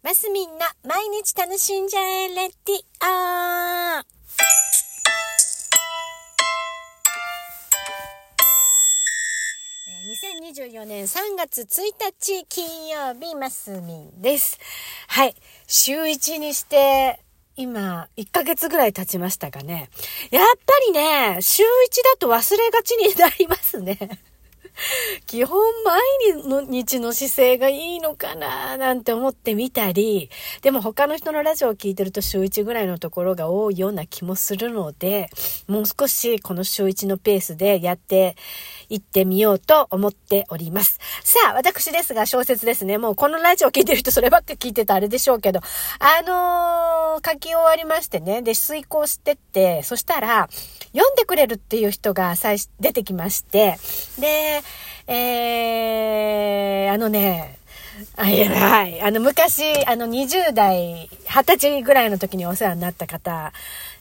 マスミンな毎日楽しんじゃえレディオ2024年3月1日金曜日マスミンです。はい。週1にして今、1ヶ月ぐらい経ちましたかね。やっぱりね、週1だと忘れがちになりますね。基本毎日の姿勢がいいのかななんて思ってみたり、でも他の人のラジオを聞いてると週1ぐらいのところが多いような気もするので、もう少しこの週1のペースでやっていってみようと思っております。さあ、私ですが小説ですね。もうこのラジオ聞いてる人そればっか聞いてたあれでしょうけど、あのー、書き終わりましてね、で、遂行してって、そしたら、読んでくれるっていう人が最初出てきまして、で、えー、あのね、あ、いや、はい。あの、昔、あの、20代、20歳ぐらいの時にお世話になった方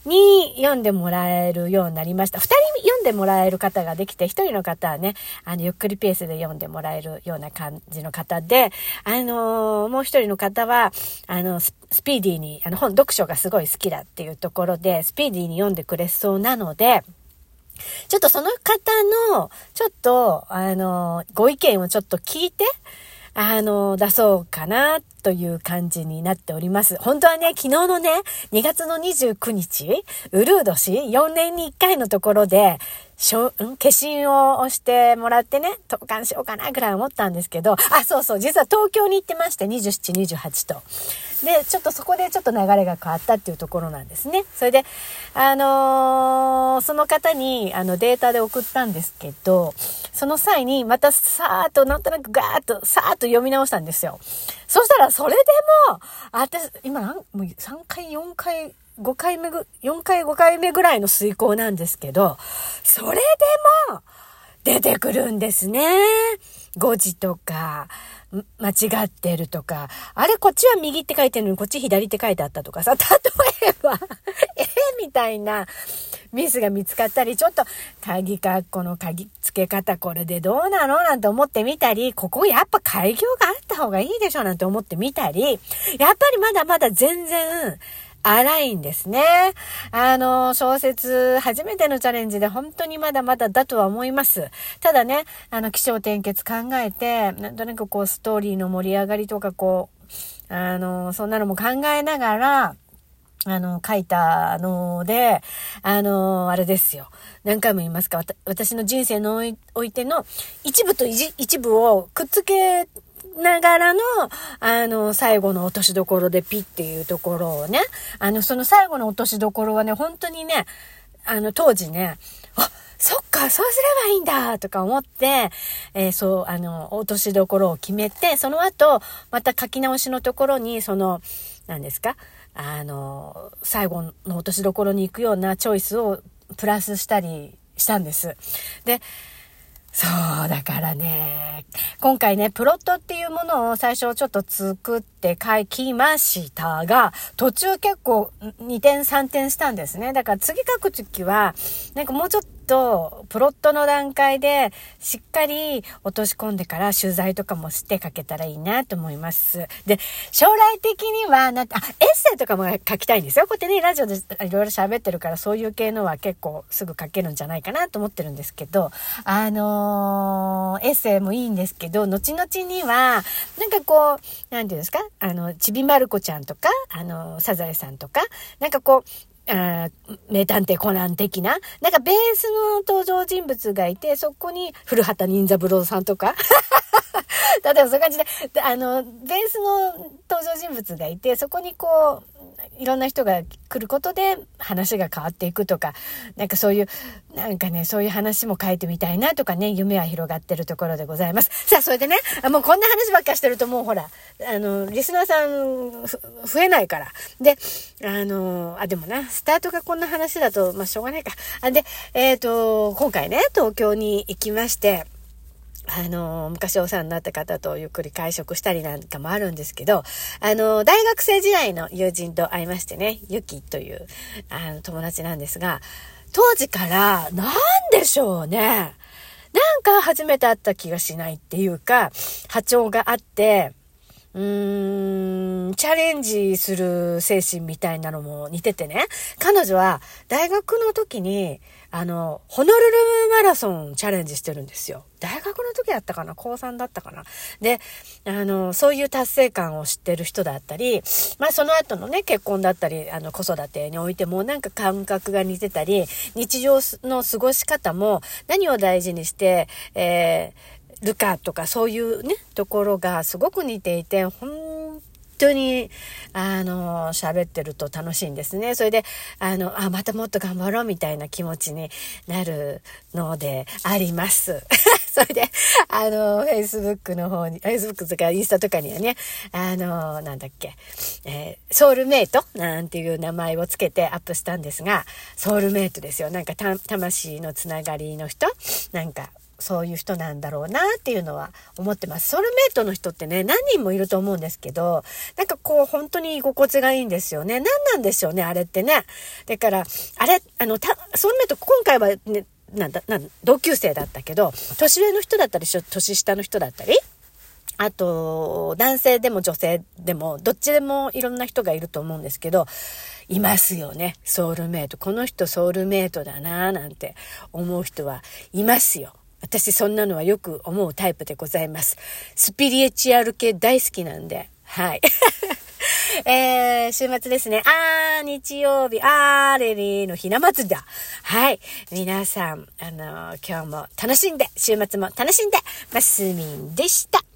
に読んでもらえるようになりました。2人読んでもらえる方ができて、1人の方はね、あの、ゆっくりペースで読んでもらえるような感じの方で、あのー、もう1人の方は、あの、スピーディーに、あの、本、読書がすごい好きだっていうところで、スピーディーに読んでくれそうなので、ちょっとその方の、ちょっと、あの、ご意見をちょっと聞いて、あの、出そうかな、という感じになっております。本当はね、昨日のね、2月の29日、ウルー年、4年に1回のところで、しょ、ん？消印を押してもらってね、投函しようかな、ぐらい思ったんですけど、あ、そうそう、実は東京に行ってまして、27、28と。で、ちょっとそこでちょっと流れが変わったっていうところなんですね。それで、あのー、その方に、あの、データで送ったんですけど、その際に、またさーっと、なんとなくガーッと、さーっと読み直したんですよ。そしたら、それでも、私、今、もう3回、4回、5回目ぐ、4回5回目ぐらいの遂行なんですけど、それでも出てくるんですね。5時とか、間違ってるとか、あれこっちは右って書いてるのにこっち左って書いてあったとかさ、例えば えみたいなミスが見つかったり、ちょっと鍵かっこの鍵付け方これでどうなのなんて思ってみたり、ここやっぱ開業があった方がいいでしょなんて思ってみたり、やっぱりまだまだ全然、荒いんですね。あの、小説、初めてのチャレンジで本当にまだまだだとは思います。ただね、あの、気象転結考えて、なんとなくこう、ストーリーの盛り上がりとかこう、あの、そんなのも考えながら、あの、書いたので、あの、あれですよ。何回も言いますか、私の人生のおいての一部と一部をくっつけながらの、あの、最後の落としどころでピっていうところをね、あの、その最後の落としどころはね、本当にね、あの、当時ね、あ、そっか、そうすればいいんだとか思って、えー、そう、あの、落としどころを決めて、その後、また書き直しのところに、その、何ですかあの、最後の落としどころに行くようなチョイスをプラスしたりしたんです。で、そう、だからね、今回ね、プロットっていうものを最初ちょっと作って書きましたが、途中結構2点3点したんですね。だから次書くときは、なんかもうちょっとと、プロットの段階でしっかり落とし込んでから取材とかもして書けたらいいなと思います。で、将来的には、なんあ、エッセイとかも書きたいんですよ。こうやってね、ラジオでいろいろ喋ってるから、そういう系のは結構すぐ書けるんじゃないかなと思ってるんですけど、あのー、エッセイもいいんですけど、後々には、なんかこう、なんていうんですか？あの、ちびまる子ちゃんとか、あの、サザエさんとか、なんかこう、あ名探偵コナン的な、なんかベースの登場人物がいて、そこに古畑任三郎さんとか、例えばそういう感じで、あの、ベースの登場人物がいて、そこにこう、いろんな人が来ることで話が変わっていくとか、なんかそういう、なんかね、そういう話も書いてみたいなとかね、夢は広がってるところでございます。さあ、それでね、もうこんな話ばっかしてるともうほら、あの、リスナーさん増えないから。で、あの、あ、でもな、スタートがこんな話だと、まあ、しょうがないか。あで、えっ、ー、と、今回ね、東京に行きまして、あの、昔お世話になった方とゆっくり会食したりなんかもあるんですけど、あの、大学生時代の友人と会いましてね、ゆきという、あの、友達なんですが、当時から、なんでしょうね。なんか初めて会った気がしないっていうか、波長があって、うーん、チャレンジする精神みたいなのも似ててね、彼女は大学の時に、あの、ホノルルマラソンチャレンジしてるんですよ。大学の時だったかな？高3だったかな？で、あの、そういう達成感を知ってる人だったり、まあその後のね、結婚だったり、あの、子育てにおいてもなんか感覚が似てたり、日常の過ごし方も何を大事にして、えー、るかとかそういうね、ところがすごく似ていて、本当に、あの、喋ってると楽しいんですね。それで、あの、あ、またもっと頑張ろうみたいな気持ちになるのであります。それで、あの、Facebook の方に、Facebook とかインスタとかにはね、あの、なんだっけ、えー、ソウルメイトなんていう名前をつけてアップしたんですが、ソウルメイトですよ。なんか魂のつながりの人なんか、そういう人なんだろうなっていうのは思ってます。ソウルメイトの人ってね、何人もいると思うんですけど、なんかこう本当に居心地がいいんですよね。何なんでしょうね、あれってね。だから、あれ、あの、たソウルメイト今回はね、なんだ、なん同級生だったけど、年上の人だったり、年下の人だったり、あと、男性でも女性でも、どっちでもいろんな人がいると思うんですけど、いますよね。ソウルメイト。この人ソウルメイトだなぁなんて思う人はいますよ。私そんなのはよく思うタイプでございます。スピリエチュアル系大好きなんで、はい。えー、週末ですね。あー、日曜日、あーれりのひな祭りだ。はい。皆さん、あのー、今日も楽しんで、週末も楽しんで、マスミンでした。